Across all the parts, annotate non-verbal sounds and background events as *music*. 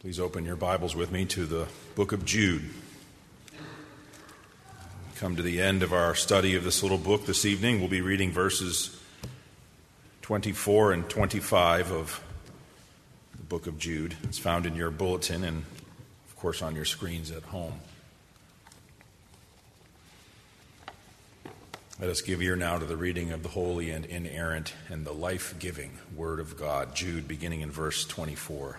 Please open your Bibles with me to the book of Jude. We Come to the end of our study of this little book this evening. We'll be reading verses 24 and 25 of the book of Jude. It's found in your bulletin and, of course, on your screens at home. Let us give ear now to the reading of the holy and inerrant and the life giving Word of God. Jude, beginning in verse 24.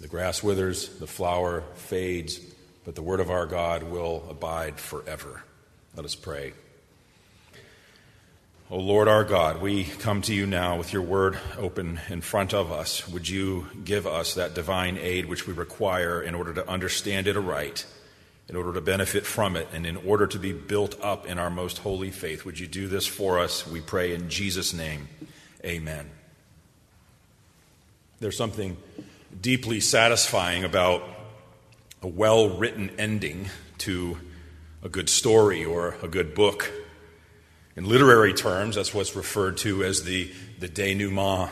The grass withers, the flower fades, but the word of our God will abide forever. Let us pray. O Lord our God, we come to you now with your word open in front of us. Would you give us that divine aid which we require in order to understand it aright, in order to benefit from it, and in order to be built up in our most holy faith? Would you do this for us? We pray in Jesus' name. Amen. There's something deeply satisfying about a well written ending to a good story or a good book. In literary terms, that's what's referred to as the, the denouement.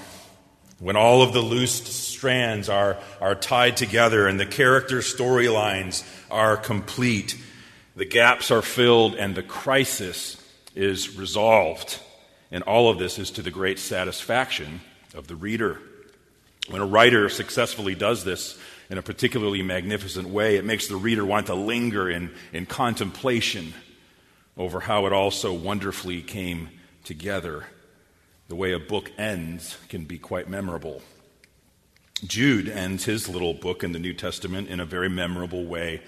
When all of the loose strands are, are tied together and the character storylines are complete, the gaps are filled and the crisis is resolved. And all of this is to the great satisfaction of the reader. When a writer successfully does this in a particularly magnificent way, it makes the reader want to linger in, in contemplation over how it all so wonderfully came together. The way a book ends can be quite memorable. Jude ends his little book in the New Testament in a very memorable way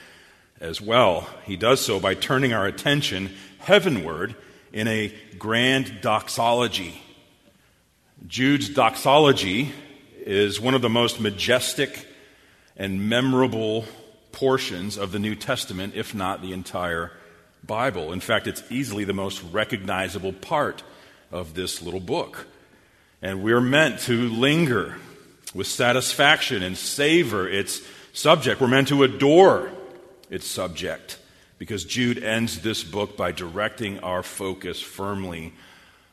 as well. He does so by turning our attention heavenward in a grand doxology. Jude's doxology is one of the most majestic and memorable portions of the New Testament, if not the entire Bible. In fact, it's easily the most recognizable part of this little book. And we're meant to linger with satisfaction and savor its subject. We're meant to adore its subject because Jude ends this book by directing our focus firmly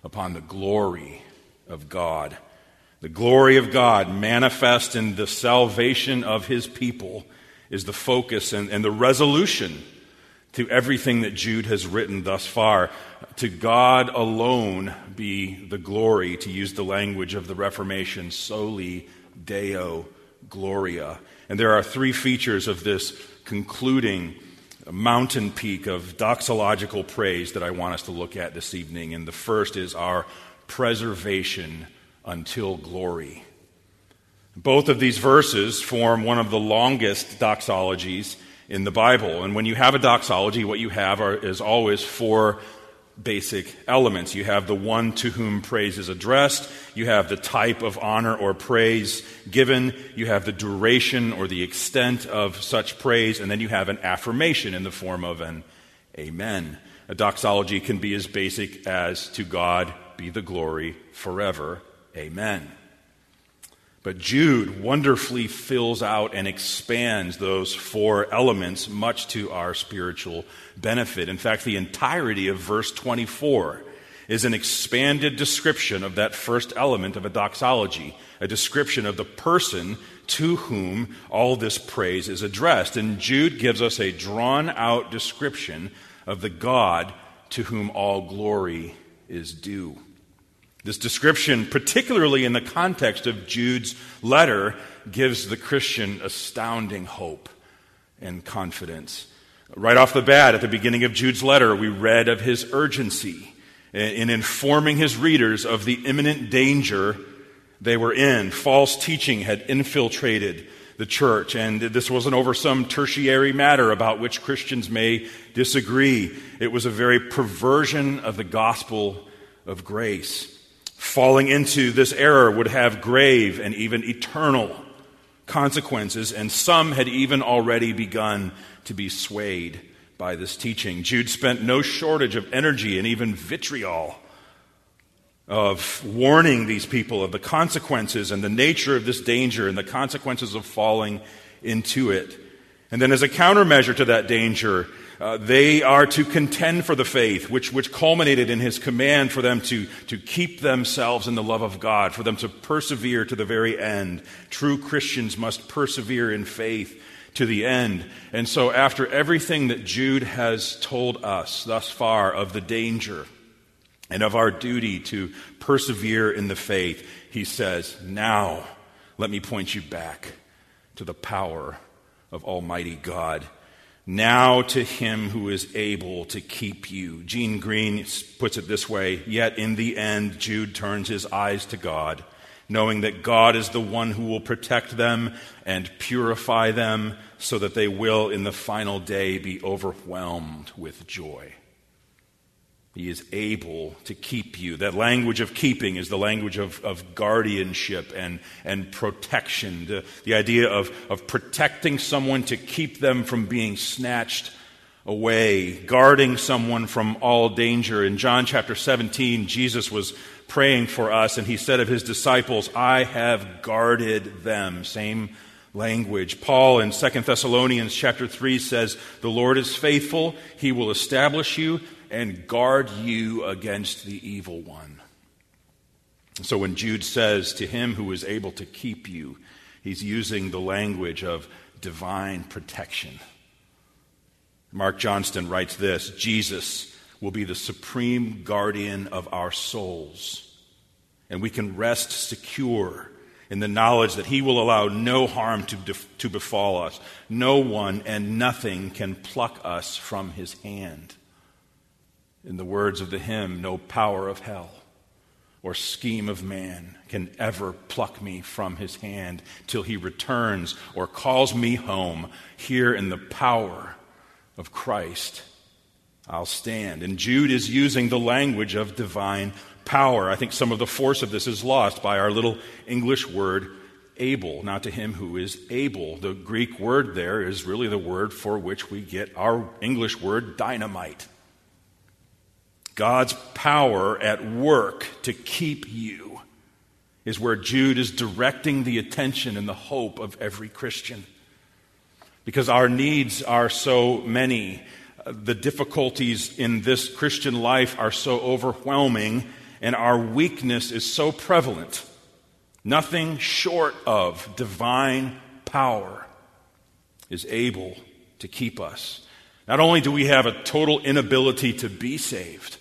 upon the glory of God the glory of God manifest in the salvation of his people is the focus and, and the resolution to everything that Jude has written thus far. To God alone be the glory, to use the language of the Reformation, soli deo gloria. And there are three features of this concluding mountain peak of doxological praise that I want us to look at this evening. And the first is our preservation until glory. Both of these verses form one of the longest doxologies in the Bible. And when you have a doxology, what you have are, is always four basic elements. You have the one to whom praise is addressed, you have the type of honor or praise given, you have the duration or the extent of such praise, and then you have an affirmation in the form of an amen. A doxology can be as basic as to God be the glory forever. Amen. But Jude wonderfully fills out and expands those four elements, much to our spiritual benefit. In fact, the entirety of verse 24 is an expanded description of that first element of a doxology, a description of the person to whom all this praise is addressed. And Jude gives us a drawn out description of the God to whom all glory is due. This description, particularly in the context of Jude's letter, gives the Christian astounding hope and confidence. Right off the bat, at the beginning of Jude's letter, we read of his urgency in informing his readers of the imminent danger they were in. False teaching had infiltrated the church, and this wasn't over some tertiary matter about which Christians may disagree. It was a very perversion of the gospel of grace. Falling into this error would have grave and even eternal consequences, and some had even already begun to be swayed by this teaching. Jude spent no shortage of energy and even vitriol of warning these people of the consequences and the nature of this danger and the consequences of falling into it. And then, as a countermeasure to that danger, uh, they are to contend for the faith, which, which culminated in his command for them to, to keep themselves in the love of God, for them to persevere to the very end. True Christians must persevere in faith to the end. And so, after everything that Jude has told us thus far of the danger and of our duty to persevere in the faith, he says, Now let me point you back to the power of Almighty God. Now to him who is able to keep you. Gene Green puts it this way Yet in the end, Jude turns his eyes to God knowing that God is the one who will protect them and purify them so that they will, in the final day, be overwhelmed with joy. He is able to keep you. That language of keeping is the language of, of guardianship and, and protection. The, the idea of, of protecting someone to keep them from being snatched away, guarding someone from all danger. In John chapter 17, Jesus was praying for us, and he said of his disciples, I have guarded them. Same language. Paul in 2 Thessalonians chapter 3 says, The Lord is faithful, he will establish you and guard you against the evil one. So when Jude says, To him who is able to keep you, he's using the language of divine protection. Mark Johnston writes this Jesus will be the supreme guardian of our souls. And we can rest secure in the knowledge that He will allow no harm to, to befall us. No one and nothing can pluck us from His hand. In the words of the hymn, no power of hell or scheme of man can ever pluck me from His hand till He returns or calls me home here in the power of Christ I'll stand. And Jude is using the language of divine power. I think some of the force of this is lost by our little English word able, not to him who is able. The Greek word there is really the word for which we get our English word dynamite. God's power at work to keep you is where Jude is directing the attention and the hope of every Christian. Because our needs are so many the difficulties in this Christian life are so overwhelming and our weakness is so prevalent. Nothing short of divine power is able to keep us. Not only do we have a total inability to be saved,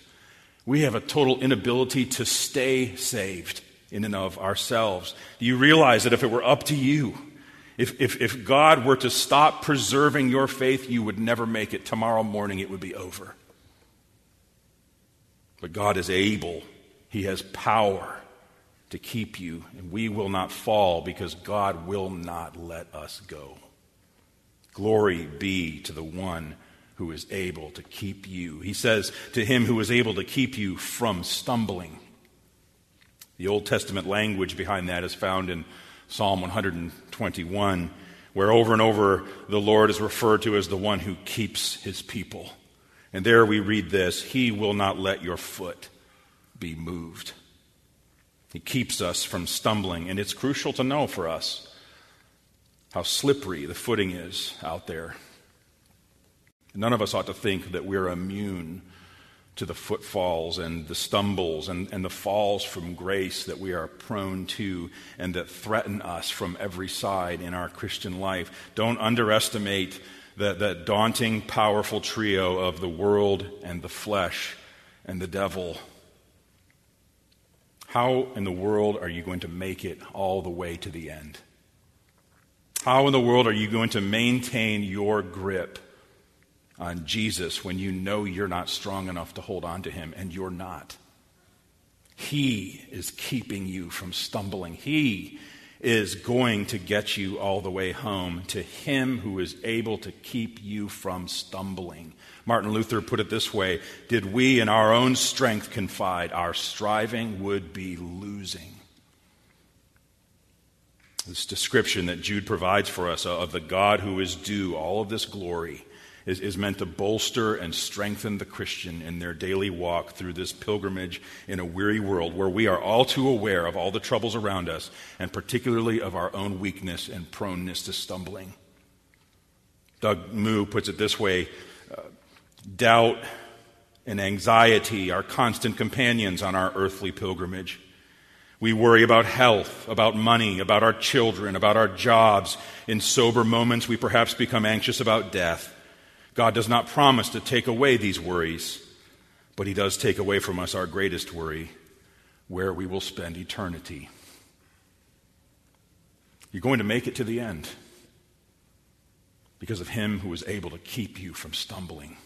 we have a total inability to stay saved in and of ourselves. Do you realize that if it were up to you, if, if, if God were to stop preserving your faith, you would never make it. Tomorrow morning, it would be over. But God is able, He has power to keep you, and we will not fall because God will not let us go. Glory be to the one who is able to keep you. He says, To him who is able to keep you from stumbling. The Old Testament language behind that is found in Psalm 121, where over and over the Lord is referred to as the one who keeps his people. And there we read this He will not let your foot be moved. He keeps us from stumbling. And it's crucial to know for us how slippery the footing is out there. None of us ought to think that we're immune to the footfalls and the stumbles and, and the falls from grace that we are prone to and that threaten us from every side in our Christian life. Don't underestimate that, that daunting, powerful trio of the world and the flesh and the devil. How in the world are you going to make it all the way to the end? How in the world are you going to maintain your grip on Jesus when you know you're not strong enough to hold on to him, and you're not. He is keeping you from stumbling. He is going to get you all the way home to Him who is able to keep you from stumbling. Martin Luther put it this way Did we in our own strength confide, our striving would be losing. This description that Jude provides for us of the God who is due all of this glory is, is meant to bolster and strengthen the Christian in their daily walk through this pilgrimage in a weary world where we are all too aware of all the troubles around us and particularly of our own weakness and proneness to stumbling. Doug Moo puts it this way uh, doubt and anxiety are constant companions on our earthly pilgrimage. We worry about health, about money, about our children, about our jobs. In sober moments, we perhaps become anxious about death. God does not promise to take away these worries, but He does take away from us our greatest worry, where we will spend eternity. You're going to make it to the end because of Him who is able to keep you from stumbling.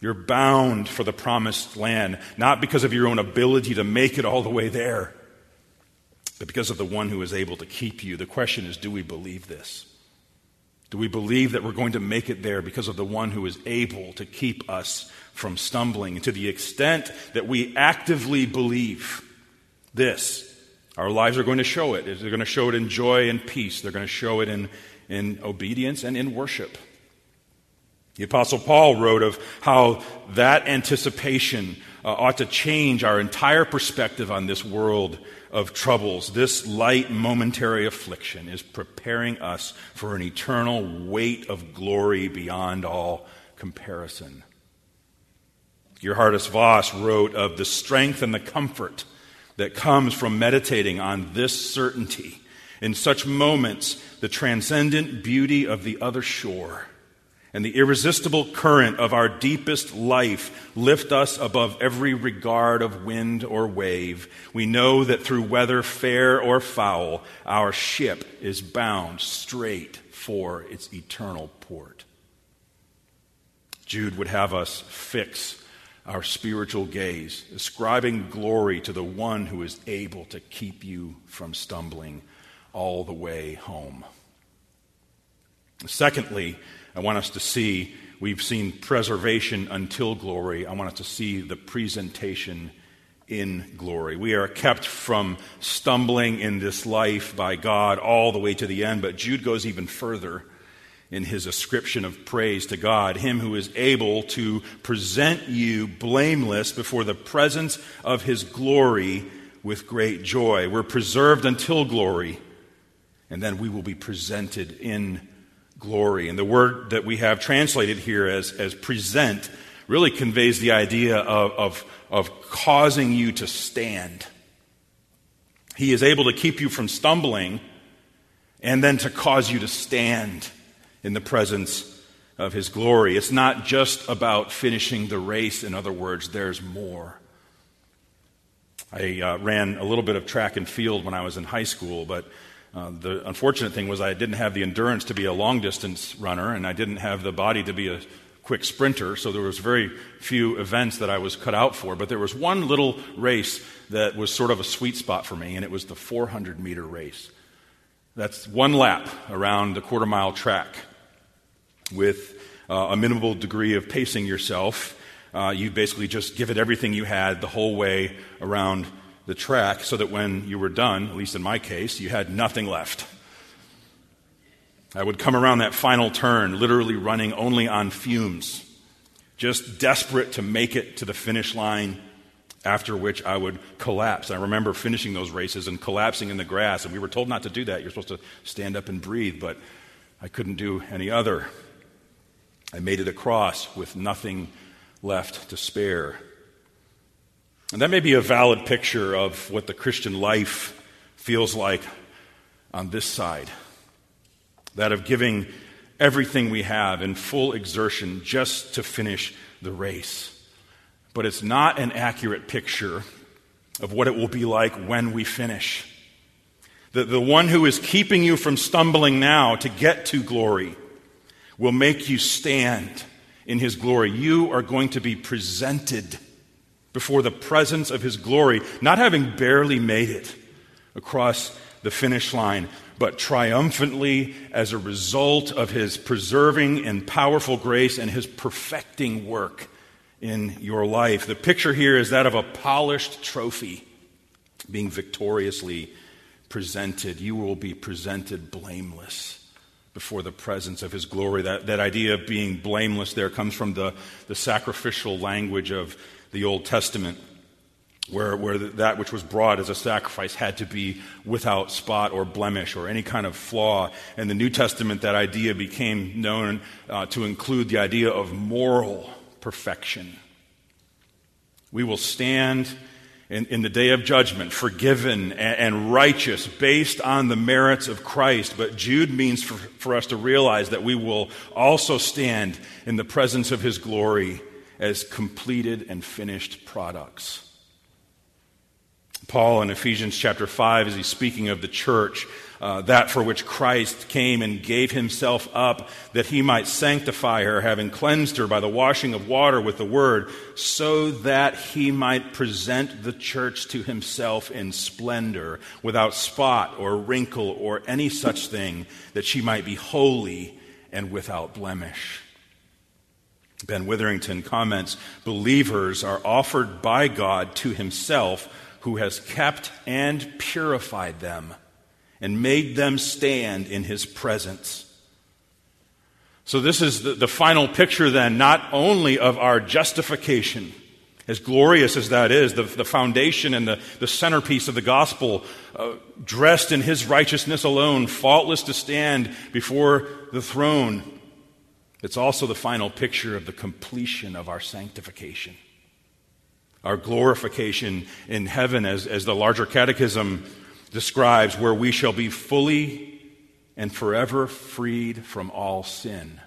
You're bound for the promised land, not because of your own ability to make it all the way there, but because of the one who is able to keep you. The question is do we believe this? Do we believe that we're going to make it there because of the one who is able to keep us from stumbling? And to the extent that we actively believe this, our lives are going to show it. They're going to show it in joy and peace. They're going to show it in, in obedience and in worship. The Apostle Paul wrote of how that anticipation uh, ought to change our entire perspective on this world of troubles. This light momentary affliction is preparing us for an eternal weight of glory beyond all comparison. Geerhardus Vos wrote of the strength and the comfort that comes from meditating on this certainty. In such moments, the transcendent beauty of the other shore and the irresistible current of our deepest life lift us above every regard of wind or wave, we know that through weather fair or foul, our ship is bound straight for its eternal port. Jude would have us fix our spiritual gaze, ascribing glory to the one who is able to keep you from stumbling all the way home. Secondly, I want us to see, we've seen preservation until glory. I want us to see the presentation in glory. We are kept from stumbling in this life by God all the way to the end, but Jude goes even further in his ascription of praise to God, Him who is able to present you blameless before the presence of His glory with great joy. We're preserved until glory, and then we will be presented in glory. And the word that we have translated here as, as present really conveys the idea of, of, of causing you to stand. He is able to keep you from stumbling and then to cause you to stand in the presence of His glory. It's not just about finishing the race, in other words, there's more. I uh, ran a little bit of track and field when I was in high school, but uh, the unfortunate thing was I didn't have the endurance to be a long distance runner, and I didn't have the body to be a quick sprinter, so there was very few events that I was cut out for. But there was one little race that was sort of a sweet spot for me, and it was the 400 meter race. That's one lap around the quarter mile track with uh, a minimal degree of pacing yourself. Uh, you basically just give it everything you had the whole way around the track so that when you were done, at least in my case, you had nothing left. I would come around that final turn, literally running only on fumes, just desperate to make it to the finish line, after which I would collapse. I remember finishing those races and collapsing in the grass, and we were told not to do that. You're supposed to stand up and breathe, but I couldn't do any other. I made it across with nothing left to spare. And that may be a valid picture of what the Christian life feels like on this side that of giving everything we have in full exertion just to finish the race. But it's not an accurate picture of what it will be like when we finish. The, the one who is keeping you from stumbling now to get to glory will make you stand in his glory. You are going to be presented before the presence of his glory, not having barely made it across the finish line, but triumphantly as a result of his preserving and powerful grace and his perfecting work in your life. The picture here is that of a polished trophy being victoriously presented. You will be presented blameless before the presence of his glory. That, that idea of being blameless there comes from the, the sacrificial language of the Old Testament, where, where that which was brought as a sacrifice had to be without spot or blemish or any kind of flaw. In the New Testament, that idea became known uh, to include the idea of moral perfection. We will stand in, in the day of judgment, forgiven and, and, righteous based on the merits of Christ. But Jude means for, for us to realize that we will also stand in the presence of his glory as completed and finished products. Paul in Ephesians chapter 5, as he's speaking of the church, uh, that for which Christ came and gave himself up, that he might sanctify her, having cleansed her by the washing of water with the word, so that he might present the church to himself in splendor, without spot or wrinkle or any such thing, that she might be holy and without blemish. Ben Witherington comments Believers are offered by God to himself, who has kept and purified them and made them stand in his presence. So, this is the, the, final picture, then, not only of our justification, as glorious as that is, the, the foundation and the, the centerpiece of the gospel, uh, dressed in his righteousness alone, faultless to stand before the throne. It's also the final picture of the completion of our sanctification, our glorification in heaven, as, as the larger catechism describes where we shall be fully and forever freed from all sin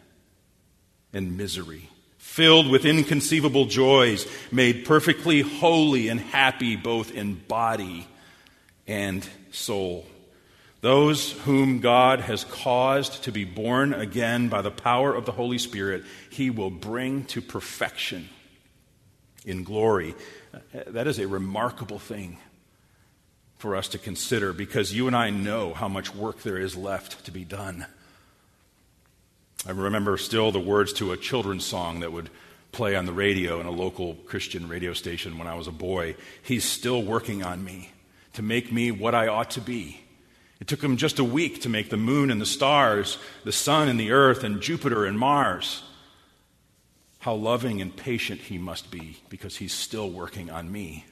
and misery, filled with inconceivable joys, made perfectly holy and happy both in body and soul. Those whom God has caused to be born again by the power of the Holy Spirit, He will bring to perfection in glory. That is a remarkable thing for us to consider because you and I know how much work there is left to be done. I remember still the words to a children's song that would play on the radio in a local Christian radio station when I was a boy. He's still working on me to make me what I ought to be. It took him just a week to make the moon and the stars, the sun and the earth, and Jupiter and Mars. How loving and patient he must be because he's still working on me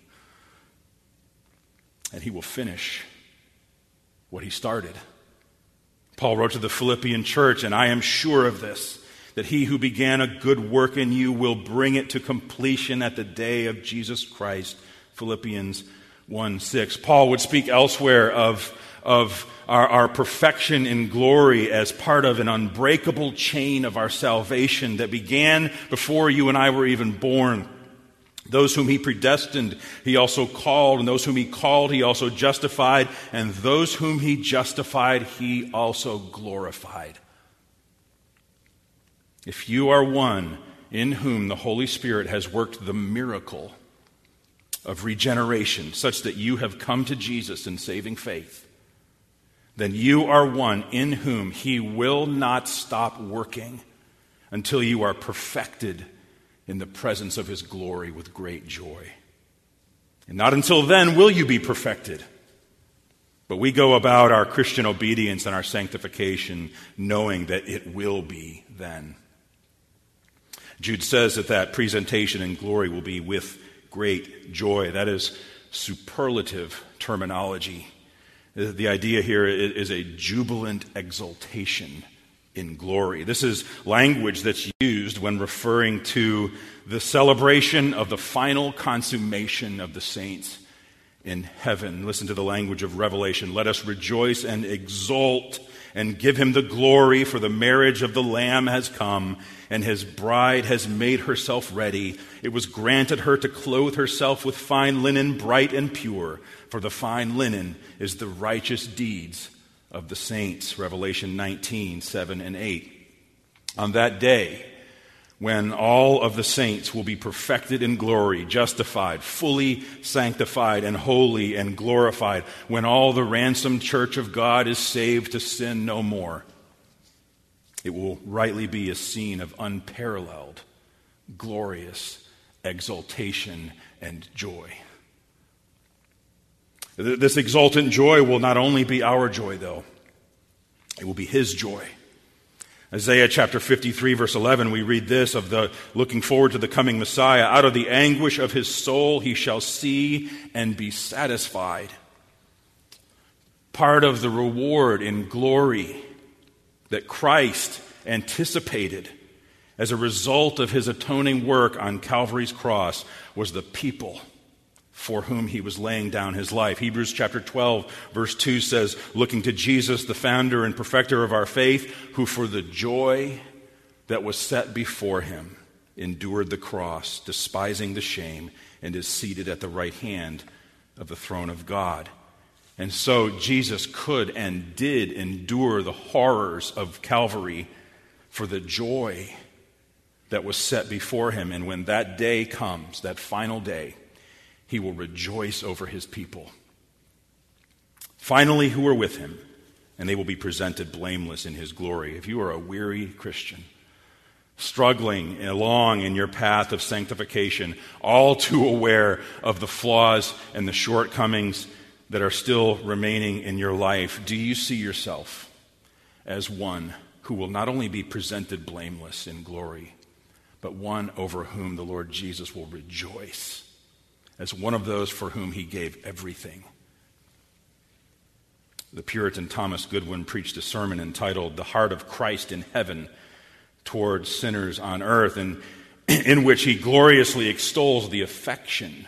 and he will finish what he started. Paul wrote to the Philippian church, and I am sure of this, that he who began a good work in you will bring it to completion at the day of Jesus Christ. Philippians 1 6. Paul would speak elsewhere of, of our, our perfection in glory as part of an unbreakable chain of our salvation that began before you and I were even born. Those whom he predestined, he also called, and those whom he called, he also justified, and those whom he justified, he also glorified. If you are one in whom the Holy Spirit has worked the miracle of regeneration, such that you have come to Jesus in saving faith, then you are one in whom he will not stop working until you are perfected in the presence of his glory with great joy. And not until then will you be perfected. But we go about our Christian obedience and our sanctification knowing that it will be then. Jude says that that presentation in glory will be with great joy. That is superlative terminology. The idea here is a jubilant exultation in glory. This is language that's used when referring to the celebration of the final consummation of the saints in heaven. Listen to the language of Revelation. Let us rejoice and exult and give him the glory, for the marriage of the Lamb has come, and his bride has made herself ready. It was granted her to clothe herself with fine linen, bright and pure, for the fine linen is the righteous deeds of the saints, Revelation 19, 7 and 8. On that day, when all of the saints will be perfected in glory, justified, fully sanctified, and holy and glorified, when all the ransomed church of God is saved to sin no more. It will rightly be a scene of unparalleled, glorious exultation and joy. This exultant joy will not only be our joy, though, it will be His joy. Isaiah chapter 53, verse 11, we read this of the looking forward to the coming Messiah. Out of the anguish of his soul, he shall see and be satisfied. Part of the reward in glory that Christ anticipated as a result of his atoning work on Calvary's cross was the people for whom he was laying down his life. Hebrews chapter 12, verse 2 says, Looking to Jesus, the founder and perfecter of our faith, who for the joy that was set before him endured the cross, despising the shame, and is seated at the right hand of the throne of God. And so Jesus could and did endure the horrors of Calvary for the joy that was set before him. And when that day comes, that final day, he will rejoice over his people. Finally, who are with him, and they will be presented blameless in his glory. If you are a weary Christian, struggling along in your path of sanctification, all too aware of the flaws and the shortcomings that are still remaining in your life, do you see yourself as one who will not only be presented blameless in glory, but one over whom the Lord Jesus will rejoice? As one of those for whom he gave everything. The Puritan Thomas Goodwin preached a sermon entitled The Heart of Christ in Heaven Towards Sinners on Earth, and *clears throat* in which he gloriously extols the affection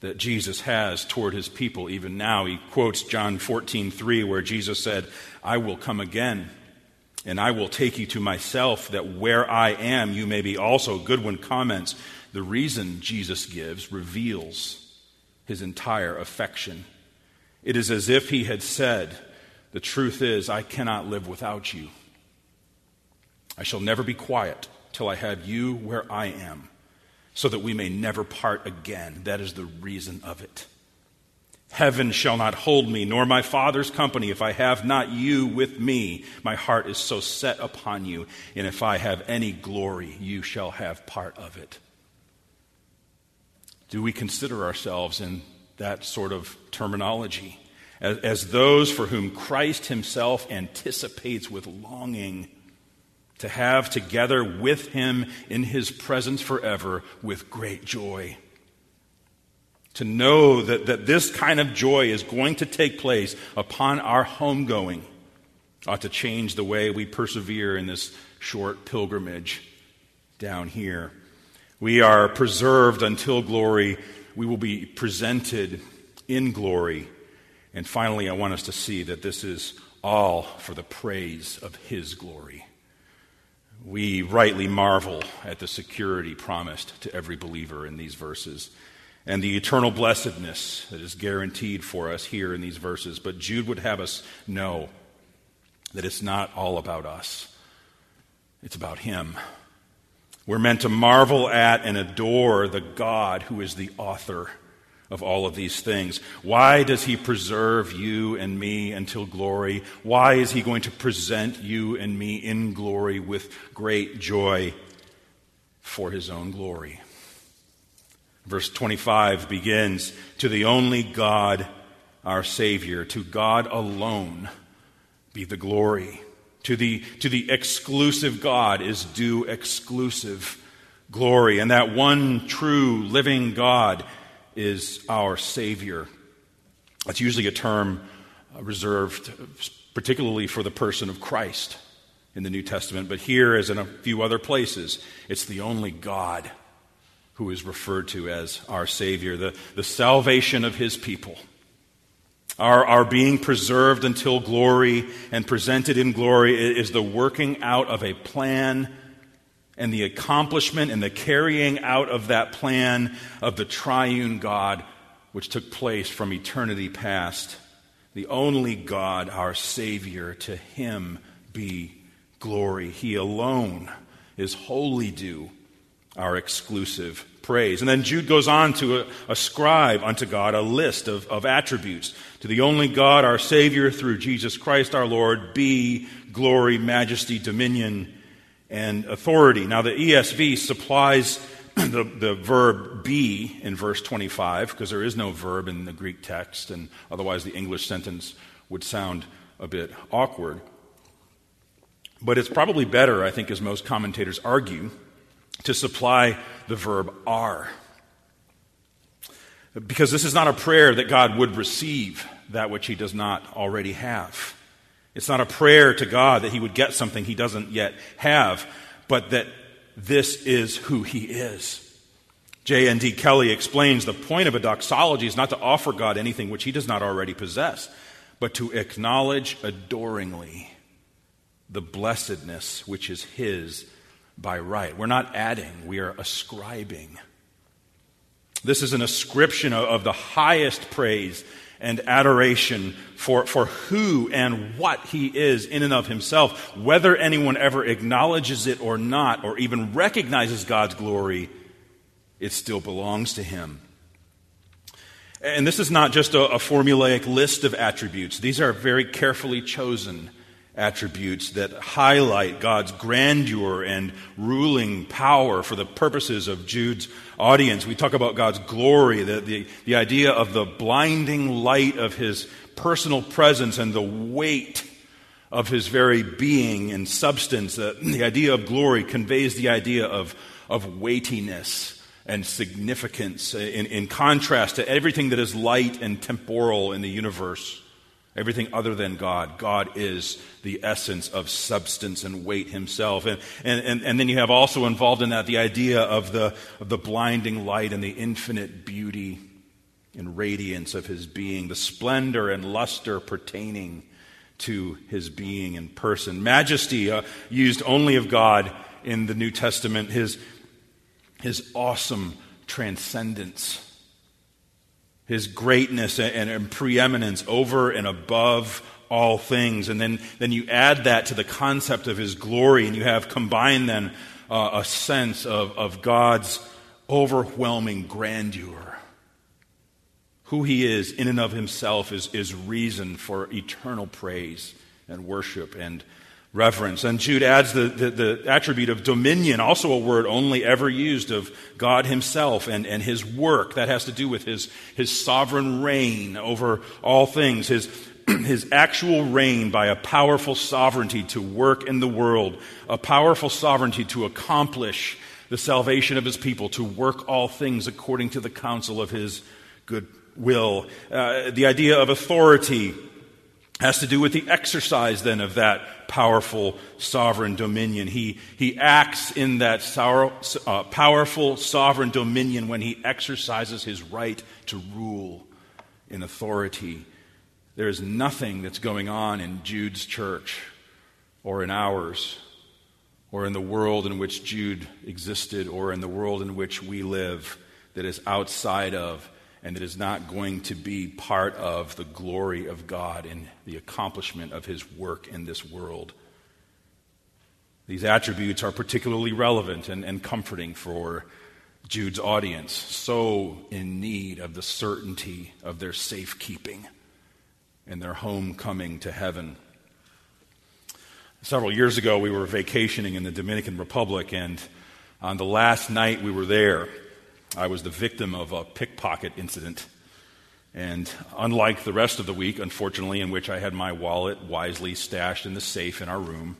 that Jesus has toward his people even now. He quotes John 14, 3, where Jesus said, I will come again, and I will take you to myself, that where I am, you may be also. Goodwin comments, the reason Jesus gives reveals his entire affection. It is as if he had said, The truth is, I cannot live without you. I shall never be quiet till I have you where I am, so that we may never part again. That is the reason of it. Heaven shall not hold me, nor my Father's company, if I have not you with me. My heart is so set upon you, and if I have any glory, you shall have part of it. Do we consider ourselves in that sort of terminology? As, as those for whom Christ himself anticipates with longing to have together with him in his presence forever with great joy. To know that, that this kind of joy is going to take place upon our homegoing ought to change the way we persevere in this short pilgrimage down here. We are preserved until glory. We will be presented in glory. And finally, I want us to see that this is all for the praise of His glory. We rightly marvel at the security promised to every believer in these verses and the eternal blessedness that is guaranteed for us here in these verses. But Jude would have us know that it's not all about us, it's about Him. We're meant to marvel at and adore the God who is the author of all of these things. Why does he preserve you and me until glory? Why is he going to present you and me in glory with great joy for his own glory? Verse 25 begins To the only God, our Savior, to God alone be the glory to the, to the exclusive God is due exclusive glory. And that one true living God is our Savior. That's usually a term uh, reserved uh, particularly for the person of Christ in the New Testament. But here, as in a few other places, it's the only God who is referred to as our Savior, the, the salvation of His people. Our, our being preserved until glory and presented in glory is the working out of a plan and the accomplishment and the carrying out of that plan of the triune God which took place from eternity past. The only God, our Savior, to Him be glory. He alone is wholly due our exclusive praise. And then Jude goes on to ascribe unto God a list of, of attributes. To the only God, our Savior, through Jesus Christ our Lord, be glory, majesty, dominion, and authority. Now, the ESV supplies *clears throat* the, the verb be in verse 25 because there is no verb in the Greek text, and otherwise the English sentence would sound a bit awkward. But it's probably better, I think, as most commentators argue, to supply the verb are. Because this is not a prayer that God would receive that which he does not already have. It's not a prayer to God that he would get something he doesn't yet have, but that this is who he is. J.N.D. Kelly explains the point of a doxology is not to offer God anything which he does not already possess, but to acknowledge adoringly the blessedness which is his by right. We're not adding, we are ascribing. This is an ascription of the highest praise and adoration for, for who and what he is in and of himself. Whether anyone ever acknowledges it or not, or even recognizes God's glory, it still belongs to him. And this is not just a, a formulaic list of attributes, these are very carefully chosen attributes that highlight God's grandeur and ruling power for the purposes of Jude's audience. We talk about God's glory, the, the, the idea of the blinding light of his personal presence and the weight of his very being and substance. Uh, the idea of glory conveys the idea of, of weightiness and significance in, in contrast to everything that is light and temporal in the universe. Everything other than God. God is the essence of substance and weight himself. And, and, and, and, then you have also involved in that the idea of the, of the blinding light and the infinite beauty and radiance of his being, the splendor and luster pertaining to his being and person. Majesty, uh, used only of God in the New Testament, his, his awesome transcendence his greatness and, and, preeminence over and above all things. And then, then you add that to the concept of his glory, and you have combined then uh, a sense of, of God's overwhelming grandeur. Who he is in and of himself is, is reason for eternal praise and worship and reverence. And Jude adds the, the, the, attribute of dominion, also a word only ever used of God himself and, and his work. That has to do with his, his sovereign reign over all things, his, *clears throat* his actual reign by a powerful sovereignty to work in the world, a powerful sovereignty to accomplish the salvation of his people, to work all things according to the counsel of his good will. Uh, the idea of authority has to do with the exercise then of that powerful sovereign dominion. He, he acts in that uh, powerful sovereign dominion when he exercises his right to rule in authority. There is nothing that's going on in Jude's church or in ours or in the world in which Jude existed or in the world in which we live that is outside of and it is not going to be part of the glory of God in the accomplishment of his work in this world. These attributes are particularly relevant and, and comforting for Jude's audience, so in need of the certainty of their safekeeping and their homecoming to heaven. Several years ago, we were vacationing in the Dominican Republic, and on the last night we were there, I was the victim of a pickpocket incident. And unlike the rest of the week, unfortunately, in which I had my wallet wisely stashed in the safe in our room,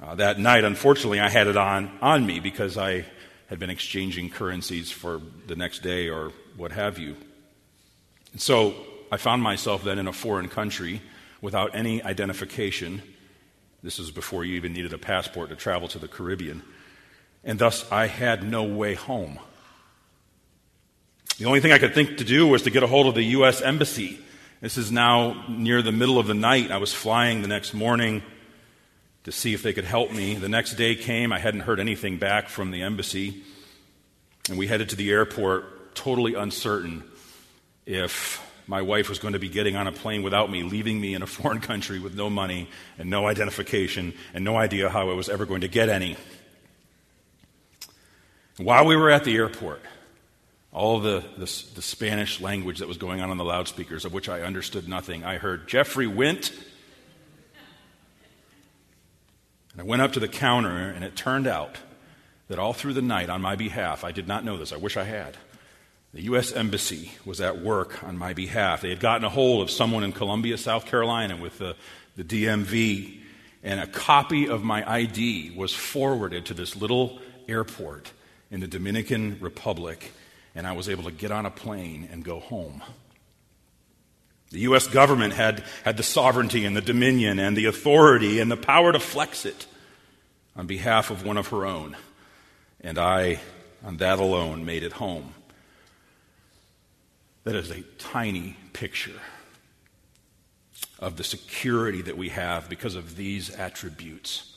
uh, that night, unfortunately, I had it on, on me because I had been exchanging currencies for the next day or what have you. And so I found myself then in a foreign country without any identification. This was before you even needed a passport to travel to the Caribbean. And thus, I had no way home. The only thing I could think to do was to get a hold of the U.S. Embassy. This is now near the middle of the night. I was flying the next morning to see if they could help me. The next day came. I hadn't heard anything back from the embassy. And we headed to the airport, totally uncertain if my wife was going to be getting on a plane without me, leaving me in a *laughs* foreign country with no money and no identification and no idea how I was ever going to get any. While we were at the airport, all the, the, the, Spanish language that was going on on the loudspeakers, of which I understood nothing, I heard Jeffrey Windt. And I went up to the counter, and it turned out that all through the night, on my behalf, I did not know this, I wish I had. The U.S. Embassy was at work on my behalf. They had gotten a hold of someone in Columbia, South Carolina, with the, the DMV, and a copy of my ID was forwarded to this little airport in the Dominican Republic, and I was able to get on a plane and go home. The U.S. government had, had the sovereignty and the dominion and the authority and the power to flex it on behalf of one of her own. And I, on that alone, made it home. That is a tiny picture of the security that we have because of these attributes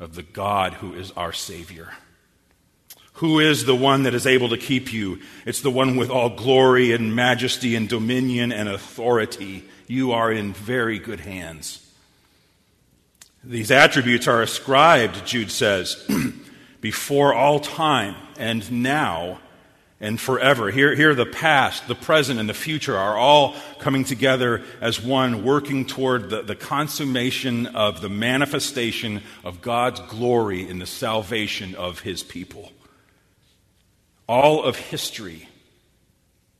of the God who is our Savior. Who is the one that is able to keep you? It's the one with all glory and majesty and dominion and authority. You are in very good hands. These attributes are ascribed, Jude says, *clears throat* before all time and now and forever. Here, here, the past, the present, and the future are all coming together as one, working toward the, the consummation of the manifestation of God's glory in the salvation of his people. All of history,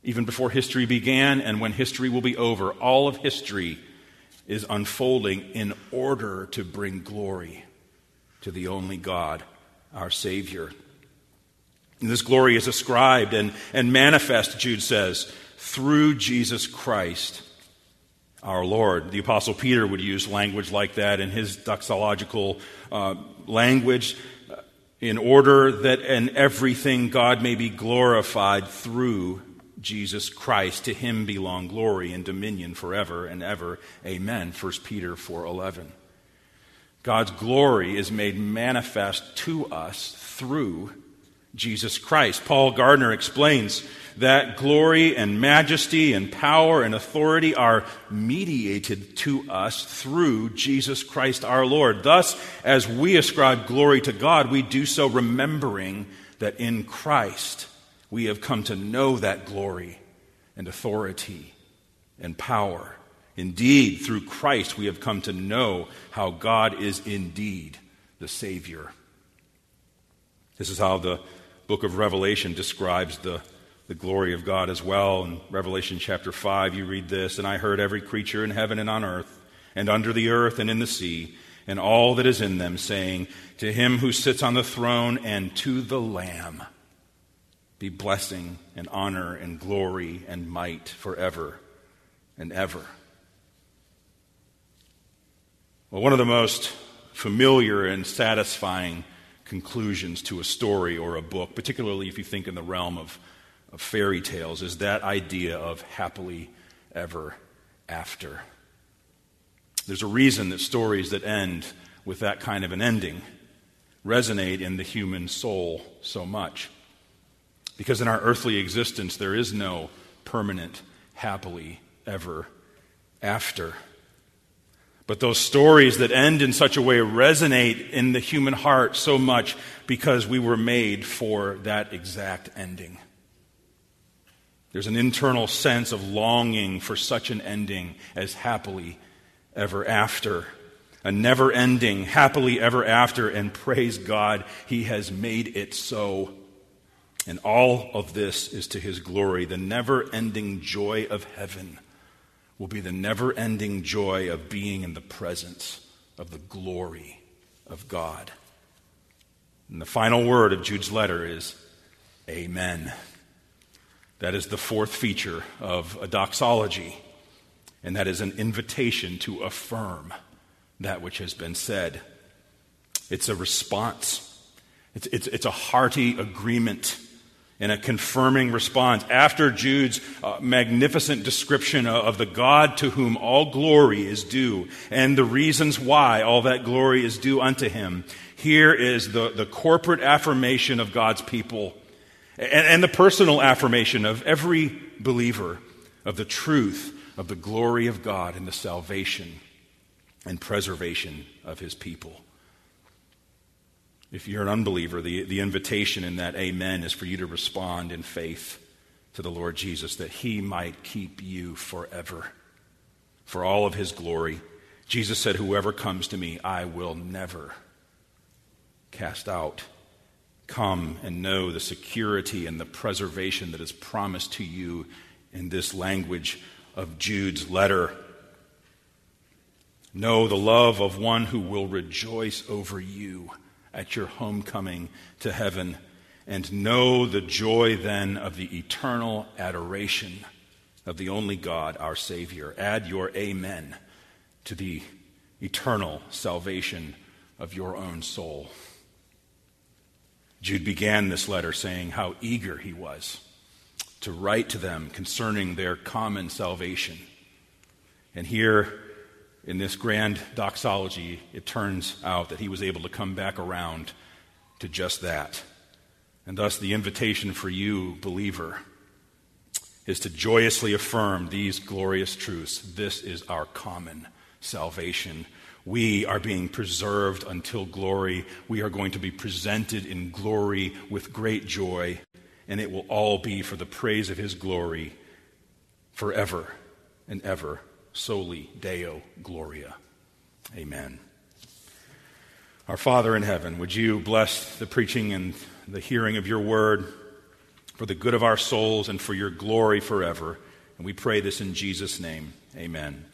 even before history began and when history will be over, all of history is unfolding in order to bring glory to the only God, our Savior. And this glory is ascribed and, and manifest, Jude says, through Jesus Christ our Lord. The Apostle Peter would use language like that in his doxological uh, language in order that in everything God may be glorified through Jesus Christ. To him belong glory and dominion forever and ever. Amen. 1 Peter 4:11. God's glory is made manifest to us through Jesus Christ. Paul Gardner explains that glory and majesty and power and authority are mediated to us through Jesus Christ our Lord. Thus, as we ascribe glory to God, we do so remembering that in Christ we have come to know that glory and authority and power. Indeed, through Christ we have come to know how God is indeed the Savior. This is how the book of Revelation describes the, the glory of God as well. In Revelation chapter 5, you read this And I heard every creature in heaven and on earth, and under the earth and in the sea, and all that is in them, saying, To him who sits on the throne and to the Lamb be blessing and honor and glory and might forever and ever. Well, one of the most familiar and satisfying conclusions to a story or a book, particularly if you think in the realm of, of fairy tales, is that idea of happily ever after. There's a reason that stories that end with that kind of an ending resonate in the human soul so much. Because in our earthly existence, there is no permanent happily ever after. But those stories that end in such a way resonate in the human heart so much because we were made for that exact ending. There's an internal sense of longing for such an ending as happily ever after. A never ending, happily ever after, and praise God, He has made it so. And all of this is to His glory, the never ending joy of heaven will be the never ending joy of being in the presence of the glory of God. And the final word of Jude's letter is Amen. That is the fourth feature of a doxology, and that is an invitation to affirm that which has been said. It's a response, it's, it's, it's a hearty agreement in a confirming response. After Jude's uh, magnificent description of the God to whom all glory is due and the reasons why all that glory is due unto him, here is the, the corporate affirmation of God's people and, and the personal affirmation of every believer of the truth of the glory of God and the salvation and preservation of his people. If you're an unbeliever, the, the invitation in that amen is for you to respond in faith to the Lord Jesus that he might keep you forever for all of his glory. Jesus said, Whoever comes to me, I will never cast out. Come and know the security and the preservation that is promised to you in this language of Jude's letter. Know the love of one who will rejoice over you at your homecoming to heaven, and know the joy then of the eternal adoration of the only God, our Savior. Add your amen to the eternal salvation of your own soul. Jude began this letter saying how eager he was to write to them concerning their common salvation. And here in this grand doxology, it turns out that he was able to come back around to just that. And thus, the invitation for you, believer, is to joyously affirm these glorious truths. This is our common salvation. We are being preserved until glory. We are going to be presented in glory with great joy, and it will all be for the praise of His glory forever and ever. Soli Deo Gloria. Amen. Our Father in heaven, would you bless the preaching and the hearing of your word for the good of our souls and for your glory forever? And we pray this in Jesus' name. Amen.